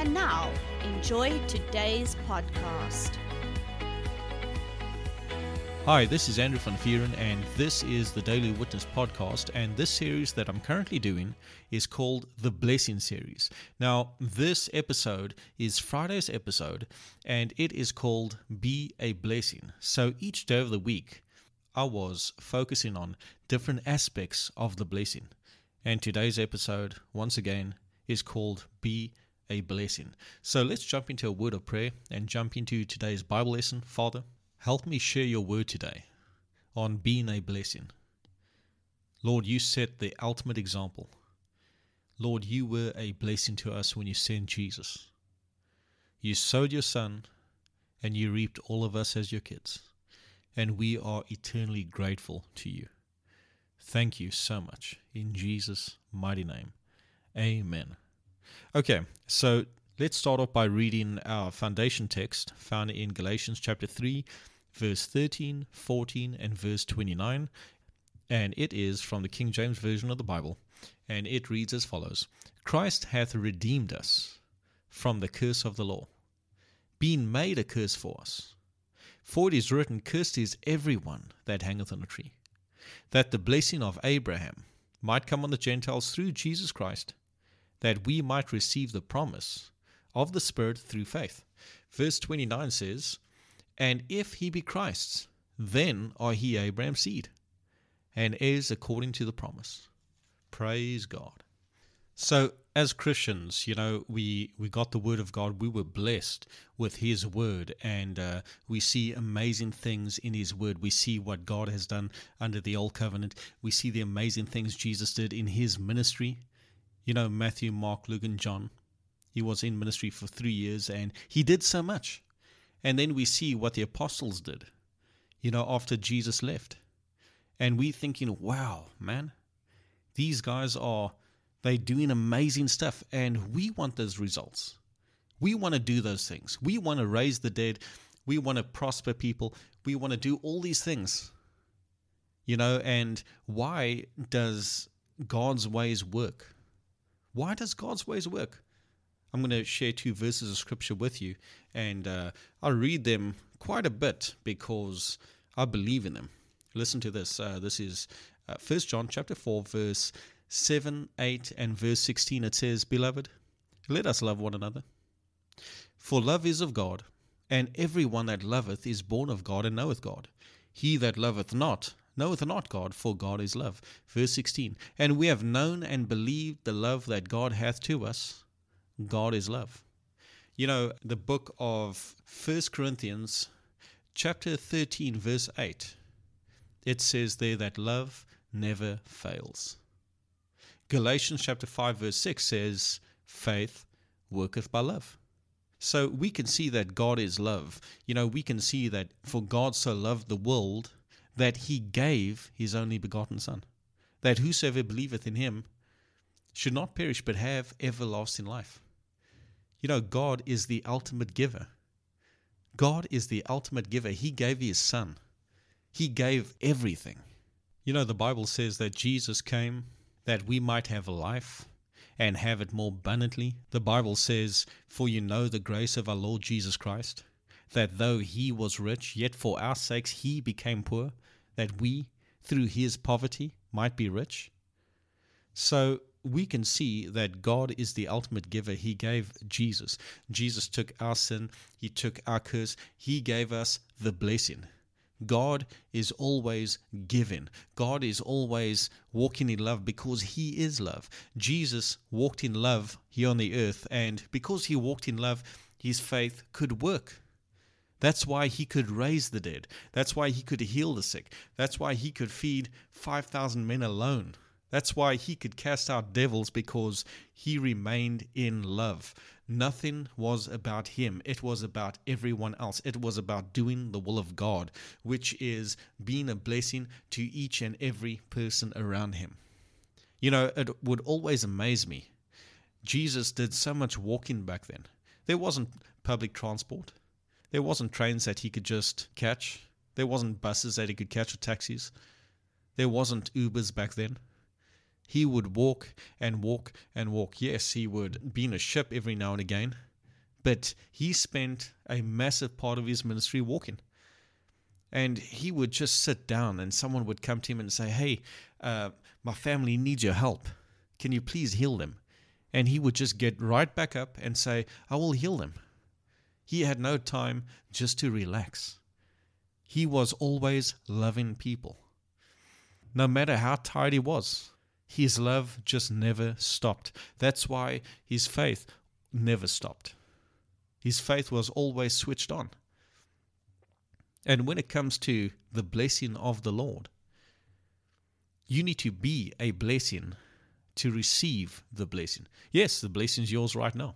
And now, enjoy today's podcast. Hi, this is Andrew van Vieren, and this is the Daily Witness podcast. And this series that I'm currently doing is called the Blessing Series. Now, this episode is Friday's episode, and it is called Be a Blessing. So each day of the week, I was focusing on different aspects of the blessing. And today's episode, once again, is called Be a Blessing. So let's jump into a word of prayer and jump into today's Bible lesson. Father, help me share your word today on being a blessing. Lord, you set the ultimate example. Lord, you were a blessing to us when you sent Jesus. You sowed your son, and you reaped all of us as your kids and we are eternally grateful to you. Thank you so much. In Jesus' mighty name. Amen. Okay, so let's start off by reading our foundation text found in Galatians chapter 3, verse 13, 14, and verse 29. And it is from the King James Version of the Bible. And it reads as follows Christ hath redeemed us from the curse of the law, being made a curse for us for it is written, Cursed is everyone that hangeth on a tree, that the blessing of Abraham might come on the Gentiles through Jesus Christ, that we might receive the promise of the Spirit through faith. Verse 29 says, And if he be Christ's, then are he Abraham's seed, and heirs according to the promise. Praise God. So, as Christians, you know, we, we got the Word of God. We were blessed with His Word, and uh, we see amazing things in His Word. We see what God has done under the Old Covenant. We see the amazing things Jesus did in His ministry. You know, Matthew, Mark, Luke, and John. He was in ministry for three years, and He did so much. And then we see what the apostles did, you know, after Jesus left. And we're thinking, wow, man, these guys are they're doing amazing stuff, and we want those results. We want to do those things. We want to raise the dead. We want to prosper people. We want to do all these things. You know, and why does God's ways work? Why does God's ways work? I'm going to share two verses of scripture with you, and uh, I'll read them quite a bit because I believe in them. Listen to this. Uh, this is uh, John chapter 4, verse 7, 8, and verse 16, it says, Beloved, let us love one another. For love is of God, and every one that loveth is born of God and knoweth God. He that loveth not knoweth not God, for God is love. Verse 16, And we have known and believed the love that God hath to us. God is love. You know, the book of First Corinthians, chapter 13, verse 8, it says there that love never fails. Galatians chapter 5 verse 6 says, faith worketh by love. So we can see that God is love. You know, we can see that for God so loved the world that he gave his only begotten Son, that whosoever believeth in him should not perish but have everlasting life. You know, God is the ultimate giver. God is the ultimate giver. He gave his Son, He gave everything. You know, the Bible says that Jesus came that we might have life and have it more abundantly. The Bible says, For you know the grace of our Lord Jesus Christ, that though he was rich, yet for our sakes he became poor, that we, through his poverty, might be rich. So we can see that God is the ultimate giver. He gave Jesus. Jesus took our sin, He took our curse, He gave us the blessing. God is always giving. God is always walking in love because He is love. Jesus walked in love here on the earth, and because He walked in love, His faith could work. That's why He could raise the dead. That's why He could heal the sick. That's why He could feed 5,000 men alone. That's why He could cast out devils because He remained in love. Nothing was about him. It was about everyone else. It was about doing the will of God, which is being a blessing to each and every person around him. You know, it would always amaze me. Jesus did so much walking back then. There wasn't public transport. There wasn't trains that he could just catch. There wasn't buses that he could catch or taxis. There wasn't Ubers back then. He would walk and walk and walk. Yes, he would be in a ship every now and again, but he spent a massive part of his ministry walking. And he would just sit down, and someone would come to him and say, Hey, uh, my family needs your help. Can you please heal them? And he would just get right back up and say, I will heal them. He had no time just to relax. He was always loving people. No matter how tired he was, his love just never stopped. That's why his faith never stopped. His faith was always switched on. And when it comes to the blessing of the Lord, you need to be a blessing to receive the blessing. Yes, the blessing is yours right now.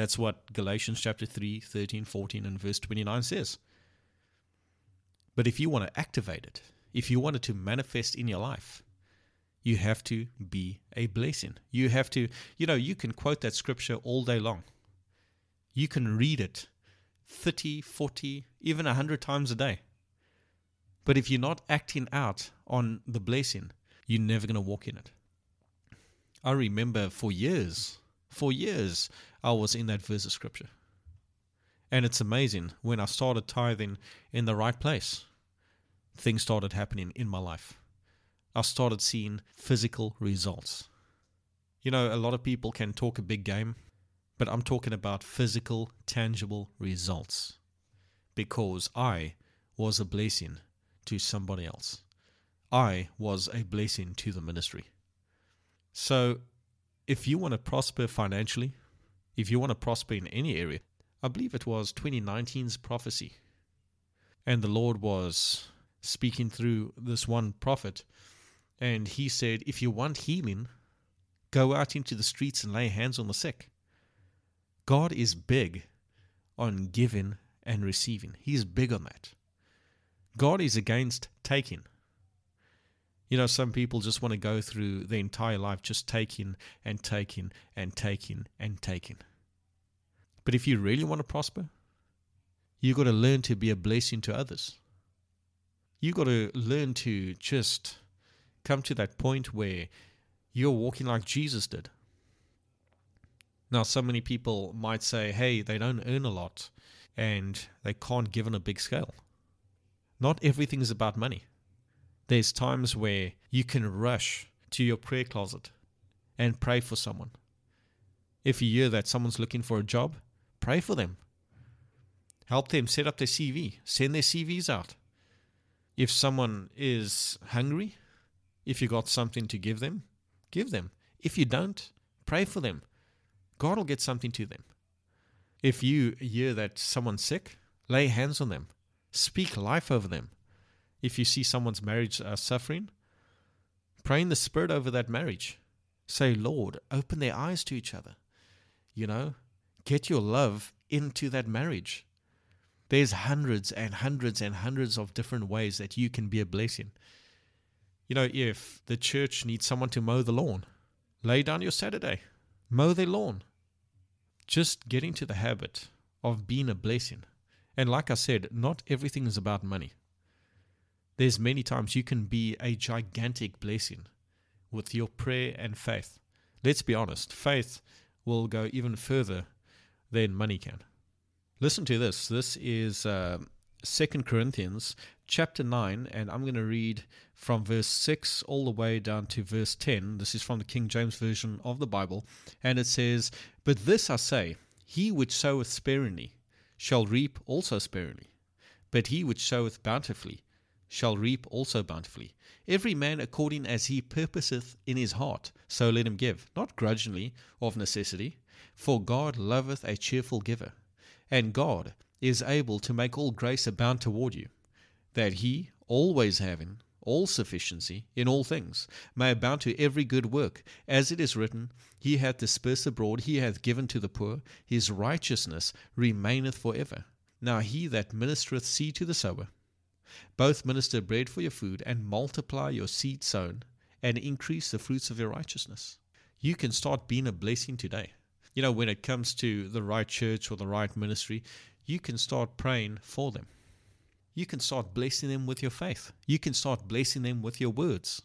That's what Galatians chapter 3, 13, 14, and verse 29 says. But if you want to activate it, if you want it to manifest in your life, you have to be a blessing. You have to, you know, you can quote that scripture all day long. You can read it 30, 40, even 100 times a day. But if you're not acting out on the blessing, you're never going to walk in it. I remember for years, for years, I was in that verse of scripture. And it's amazing when I started tithing in the right place, things started happening in my life. I started seeing physical results. You know, a lot of people can talk a big game, but I'm talking about physical, tangible results because I was a blessing to somebody else. I was a blessing to the ministry. So, if you want to prosper financially, if you want to prosper in any area, I believe it was 2019's prophecy. And the Lord was speaking through this one prophet and he said, If you want healing, go out into the streets and lay hands on the sick. God is big on giving and receiving, He's big on that. God is against taking. You know, some people just want to go through their entire life just taking and taking and taking and taking. But if you really want to prosper, you've got to learn to be a blessing to others. You've got to learn to just come to that point where you're walking like Jesus did. Now, so many people might say, hey, they don't earn a lot and they can't give on a big scale. Not everything is about money. There's times where you can rush to your prayer closet and pray for someone. If you hear that someone's looking for a job, pray for them. Help them set up their CV, send their CVs out. If someone is hungry, if you got something to give them, give them. If you don't, pray for them. God will get something to them. If you hear that someone's sick, lay hands on them. Speak life over them. If you see someone's marriage uh, suffering, pray in the Spirit over that marriage. Say, Lord, open their eyes to each other. You know, get your love into that marriage. There's hundreds and hundreds and hundreds of different ways that you can be a blessing. You know, if the church needs someone to mow the lawn, lay down your Saturday, mow their lawn. Just get into the habit of being a blessing. And like I said, not everything is about money. There's many times you can be a gigantic blessing with your prayer and faith. Let's be honest, faith will go even further than money can. Listen to this. This is uh, Second Corinthians chapter 9, and I'm going to read from verse 6 all the way down to verse 10. This is from the King James Version of the Bible, and it says, But this I say, he which soweth sparingly shall reap also sparingly, but he which soweth bountifully shall reap also bountifully. Every man according as he purposeth in his heart, so let him give, not grudgingly of necessity, for God loveth a cheerful giver. And God, is able to make all grace abound toward you, that he, always having all sufficiency in all things, may abound to every good work, as it is written, He hath dispersed abroad, He hath given to the poor, His righteousness remaineth for ever. Now he that ministereth seed to the sower, both minister bread for your food, and multiply your seed sown, and increase the fruits of your righteousness. You can start being a blessing today. You know, when it comes to the right church or the right ministry, you can start praying for them. You can start blessing them with your faith. You can start blessing them with your words.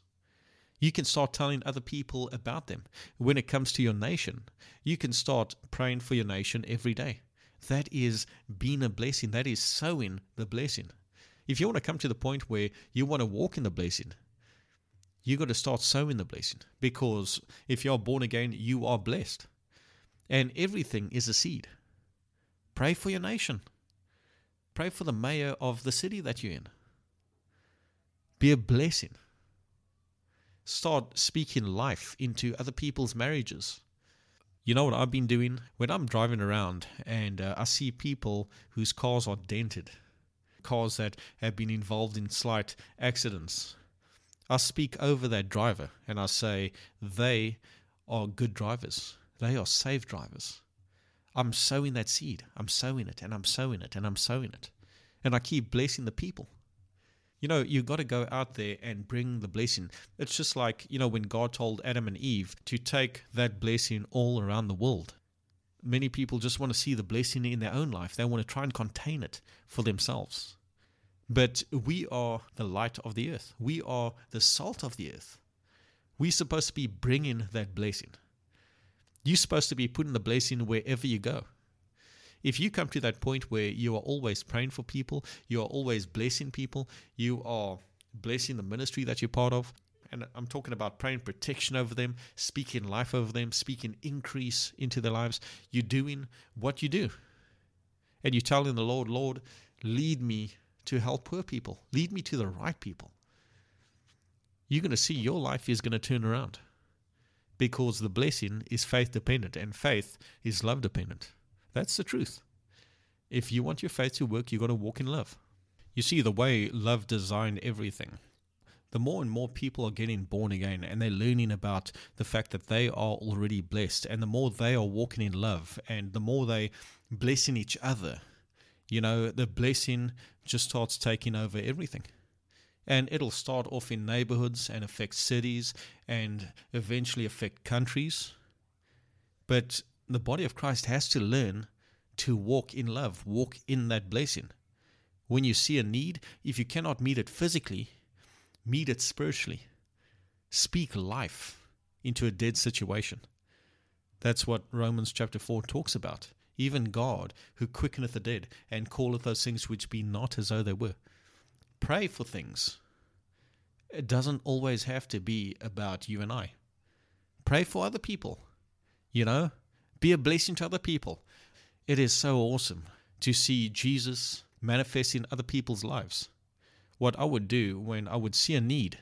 You can start telling other people about them. When it comes to your nation, you can start praying for your nation every day. That is being a blessing. That is sowing the blessing. If you want to come to the point where you want to walk in the blessing, you got to start sowing the blessing because if you're born again, you are blessed. And everything is a seed. Pray for your nation. Pray for the mayor of the city that you're in. Be a blessing. Start speaking life into other people's marriages. You know what I've been doing? When I'm driving around and uh, I see people whose cars are dented, cars that have been involved in slight accidents, I speak over that driver and I say, they are good drivers. They are safe drivers. I'm sowing that seed. I'm sowing it and I'm sowing it and I'm sowing it. And I keep blessing the people. You know, you've got to go out there and bring the blessing. It's just like, you know, when God told Adam and Eve to take that blessing all around the world. Many people just want to see the blessing in their own life, they want to try and contain it for themselves. But we are the light of the earth, we are the salt of the earth. We're supposed to be bringing that blessing. You're supposed to be putting the blessing wherever you go. If you come to that point where you are always praying for people, you are always blessing people, you are blessing the ministry that you're part of, and I'm talking about praying protection over them, speaking life over them, speaking increase into their lives, you're doing what you do. And you're telling the Lord, Lord, lead me to help poor people, lead me to the right people. You're going to see your life is going to turn around because the blessing is faith dependent and faith is love dependent. That's the truth. If you want your faith to work, you've got to walk in love. You see, the way love designed everything, the more and more people are getting born again and they're learning about the fact that they are already blessed, and the more they are walking in love, and the more they blessing each other, you know, the blessing just starts taking over everything and it'll start off in neighborhoods and affect cities and eventually affect countries. But the body of Christ has to learn to walk in love, walk in that blessing. When you see a need, if you cannot meet it physically, meet it spiritually. Speak life into a dead situation. That's what Romans chapter 4 talks about. Even God, who quickeneth the dead, and calleth those things which be not as though they were pray for things. It doesn't always have to be about you and I. Pray for other people. You know, be a blessing to other people. It is so awesome to see Jesus manifest in other people's lives. What I would do when I would see a need,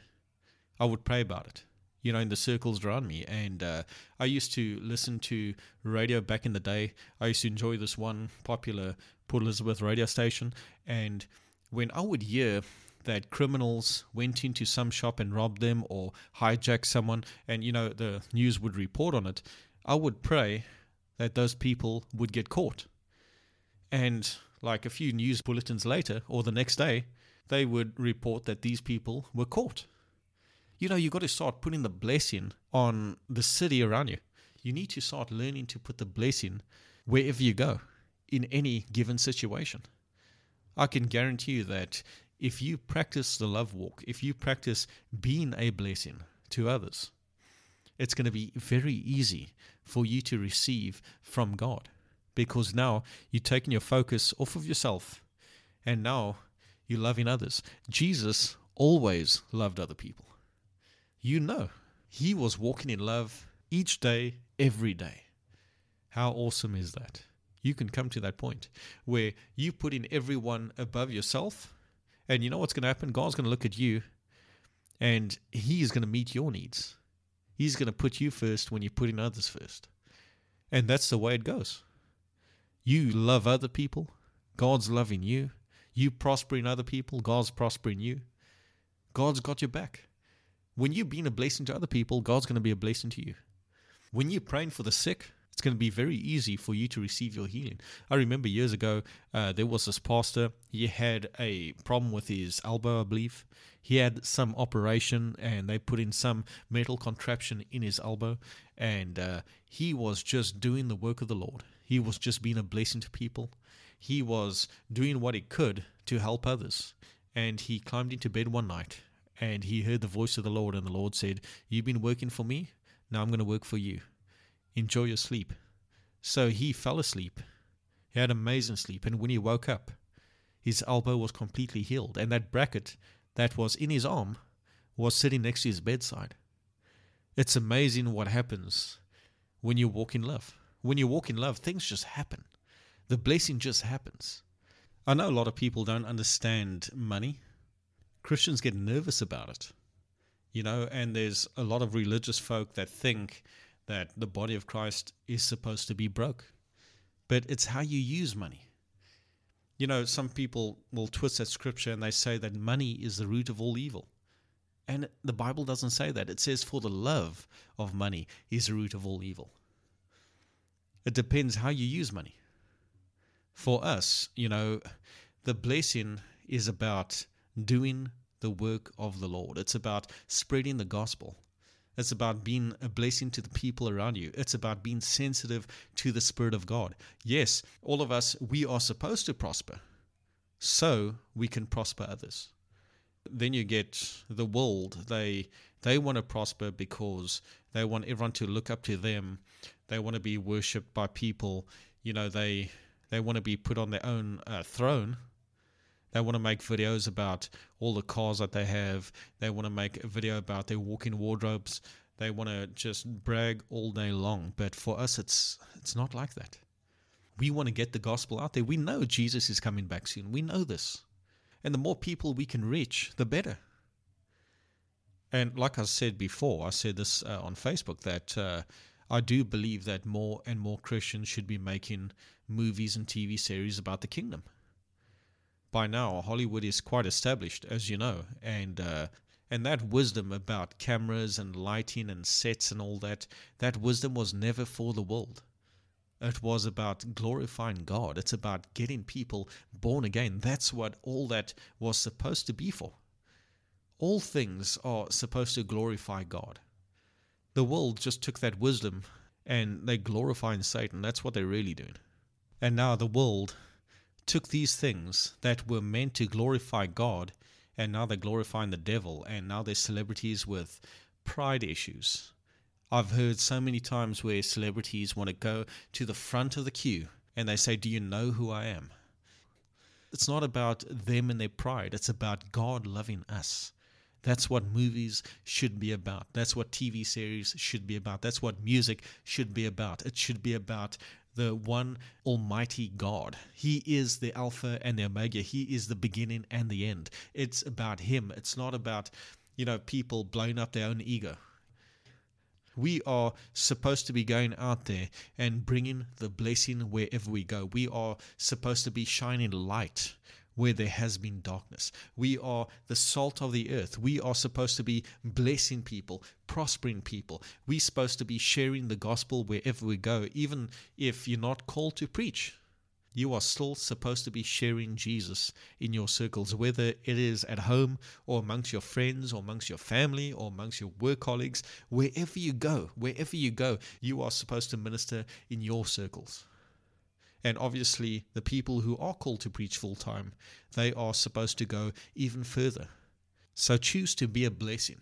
I would pray about it, you know, in the circles around me. And uh, I used to listen to radio back in the day. I used to enjoy this one popular Port Elizabeth radio station. And when I would hear that criminals went into some shop and robbed them or hijacked someone, and you know the news would report on it, I would pray that those people would get caught. And like a few news bulletins later or the next day, they would report that these people were caught. You know, you got to start putting the blessing on the city around you. You need to start learning to put the blessing wherever you go in any given situation. I can guarantee you that if you practice the love walk, if you practice being a blessing to others, it's going to be very easy for you to receive from God because now you're taking your focus off of yourself and now you're loving others. Jesus always loved other people. You know, he was walking in love each day, every day. How awesome is that? you can come to that point where you put in everyone above yourself. And you know what's going to happen? God's going to look at you and He is going to meet your needs. He's going to put you first when you put in others first. And that's the way it goes. You love other people, God's loving you. You prosper in other people, God's prospering you. God's got your back. When you've been a blessing to other people, God's going to be a blessing to you. When you're praying for the sick, it's going to be very easy for you to receive your healing. I remember years ago, uh, there was this pastor. He had a problem with his elbow, I believe. He had some operation, and they put in some metal contraption in his elbow, and uh, he was just doing the work of the Lord. He was just being a blessing to people. He was doing what he could to help others. And he climbed into bed one night and he heard the voice of the Lord, and the Lord said, You've been working for me, now I'm going to work for you. Enjoy your sleep. So he fell asleep. He had amazing sleep, and when he woke up, his elbow was completely healed, and that bracket that was in his arm was sitting next to his bedside. It's amazing what happens when you walk in love. When you walk in love, things just happen. The blessing just happens. I know a lot of people don't understand money. Christians get nervous about it. You know, and there's a lot of religious folk that think that the body of Christ is supposed to be broke. But it's how you use money. You know, some people will twist that scripture and they say that money is the root of all evil. And the Bible doesn't say that. It says, for the love of money is the root of all evil. It depends how you use money. For us, you know, the blessing is about doing the work of the Lord. It's about spreading the gospel. It's about being a blessing to the people around you. It's about being sensitive to the Spirit of God. Yes, all of us, we are supposed to prosper so we can prosper others. Then you get the world. They they want to prosper because they want everyone to look up to them. They want to be worshipped by people. You know, they they want to be put on their own uh, throne they want to make videos about all the cars that they have. They want to make a video about their walk-in wardrobes. They want to just brag all day long. But for us, it's it's not like that. We want to get the gospel out there. We know Jesus is coming back soon. We know this. And the more people we can reach, the better. And like I said before, I said this uh, on Facebook that uh, I do believe that more and more Christians should be making movies and TV series about the kingdom by now Hollywood is quite established, as you know, and uh, and that wisdom about cameras and lighting and sets and all that, that wisdom was never for the world. It was about glorifying God. It's about getting people born again. That's what all that was supposed to be for. All things are supposed to glorify God. The world just took that wisdom and they glorifying Satan. That's what they're really doing. And now the world took these things that were meant to glorify God and now they're glorifying the devil and now they're celebrities with pride issues. I've heard so many times where celebrities want to go to the front of the queue and they say, Do you know who I am? It's not about them and their pride, it's about God loving us. That's what movies should be about. That's what TV series should be about. That's what music should be about. It should be about the one Almighty God. He is the Alpha and the Omega. He is the beginning and the end. It's about Him. It's not about, you know, people blowing up their own ego. We are supposed to be going out there and bringing the blessing wherever we go. We are supposed to be shining light where there has been darkness. We are the salt of the earth. We are supposed to be blessing people, prospering people. We're supposed to be sharing the gospel wherever we go, even if you're not called to preach. You are still supposed to be sharing Jesus in your circles, whether it is at home or amongst your friends or amongst your family or amongst your work colleagues. Wherever you go, wherever you go, you are supposed to minister in your circles. And obviously, the people who are called to preach full time, they are supposed to go even further. So choose to be a blessing.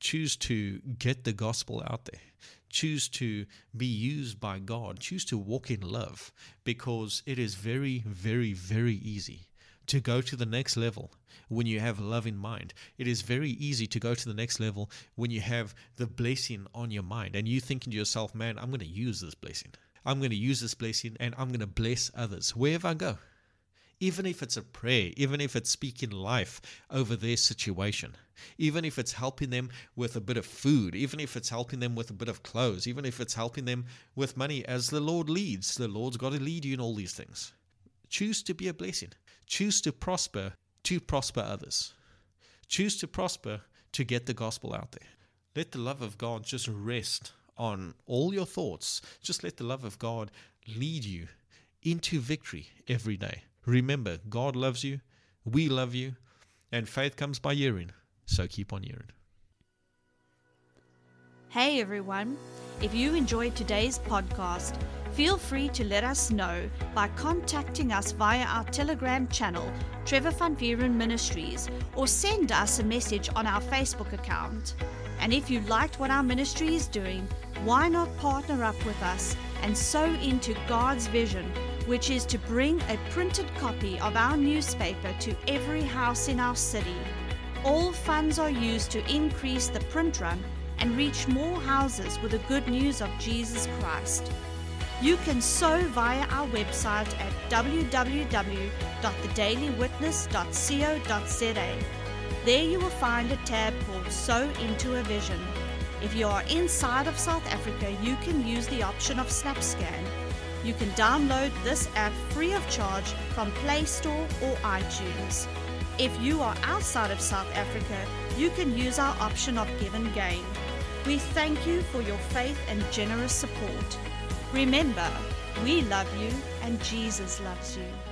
Choose to get the gospel out there. Choose to be used by God. Choose to walk in love because it is very, very, very easy to go to the next level when you have love in mind. It is very easy to go to the next level when you have the blessing on your mind and you thinking to yourself, man, I'm going to use this blessing. I'm going to use this blessing and I'm going to bless others wherever I go. Even if it's a prayer, even if it's speaking life over their situation, even if it's helping them with a bit of food, even if it's helping them with a bit of clothes, even if it's helping them with money as the Lord leads. The Lord's got to lead you in all these things. Choose to be a blessing, choose to prosper, to prosper others. Choose to prosper to get the gospel out there. Let the love of God just rest on all your thoughts. Just let the love of God lead you into victory every day. Remember, God loves you, we love you, and faith comes by hearing. So keep on hearing. Hey everyone, if you enjoyed today's podcast, feel free to let us know by contacting us via our Telegram channel, Trevor Van Vieren Ministries, or send us a message on our Facebook account. And if you liked what our ministry is doing, why not partner up with us and sow into God's vision, which is to bring a printed copy of our newspaper to every house in our city? All funds are used to increase the print run and reach more houses with the good news of Jesus Christ. You can sow via our website at www.thedailywitness.co.za. There you will find a tab called Sow into a Vision. If you are inside of South Africa, you can use the option of SnapScan. You can download this app free of charge from Play Store or iTunes. If you are outside of South Africa, you can use our option of GivenGain. We thank you for your faith and generous support. Remember, we love you and Jesus loves you.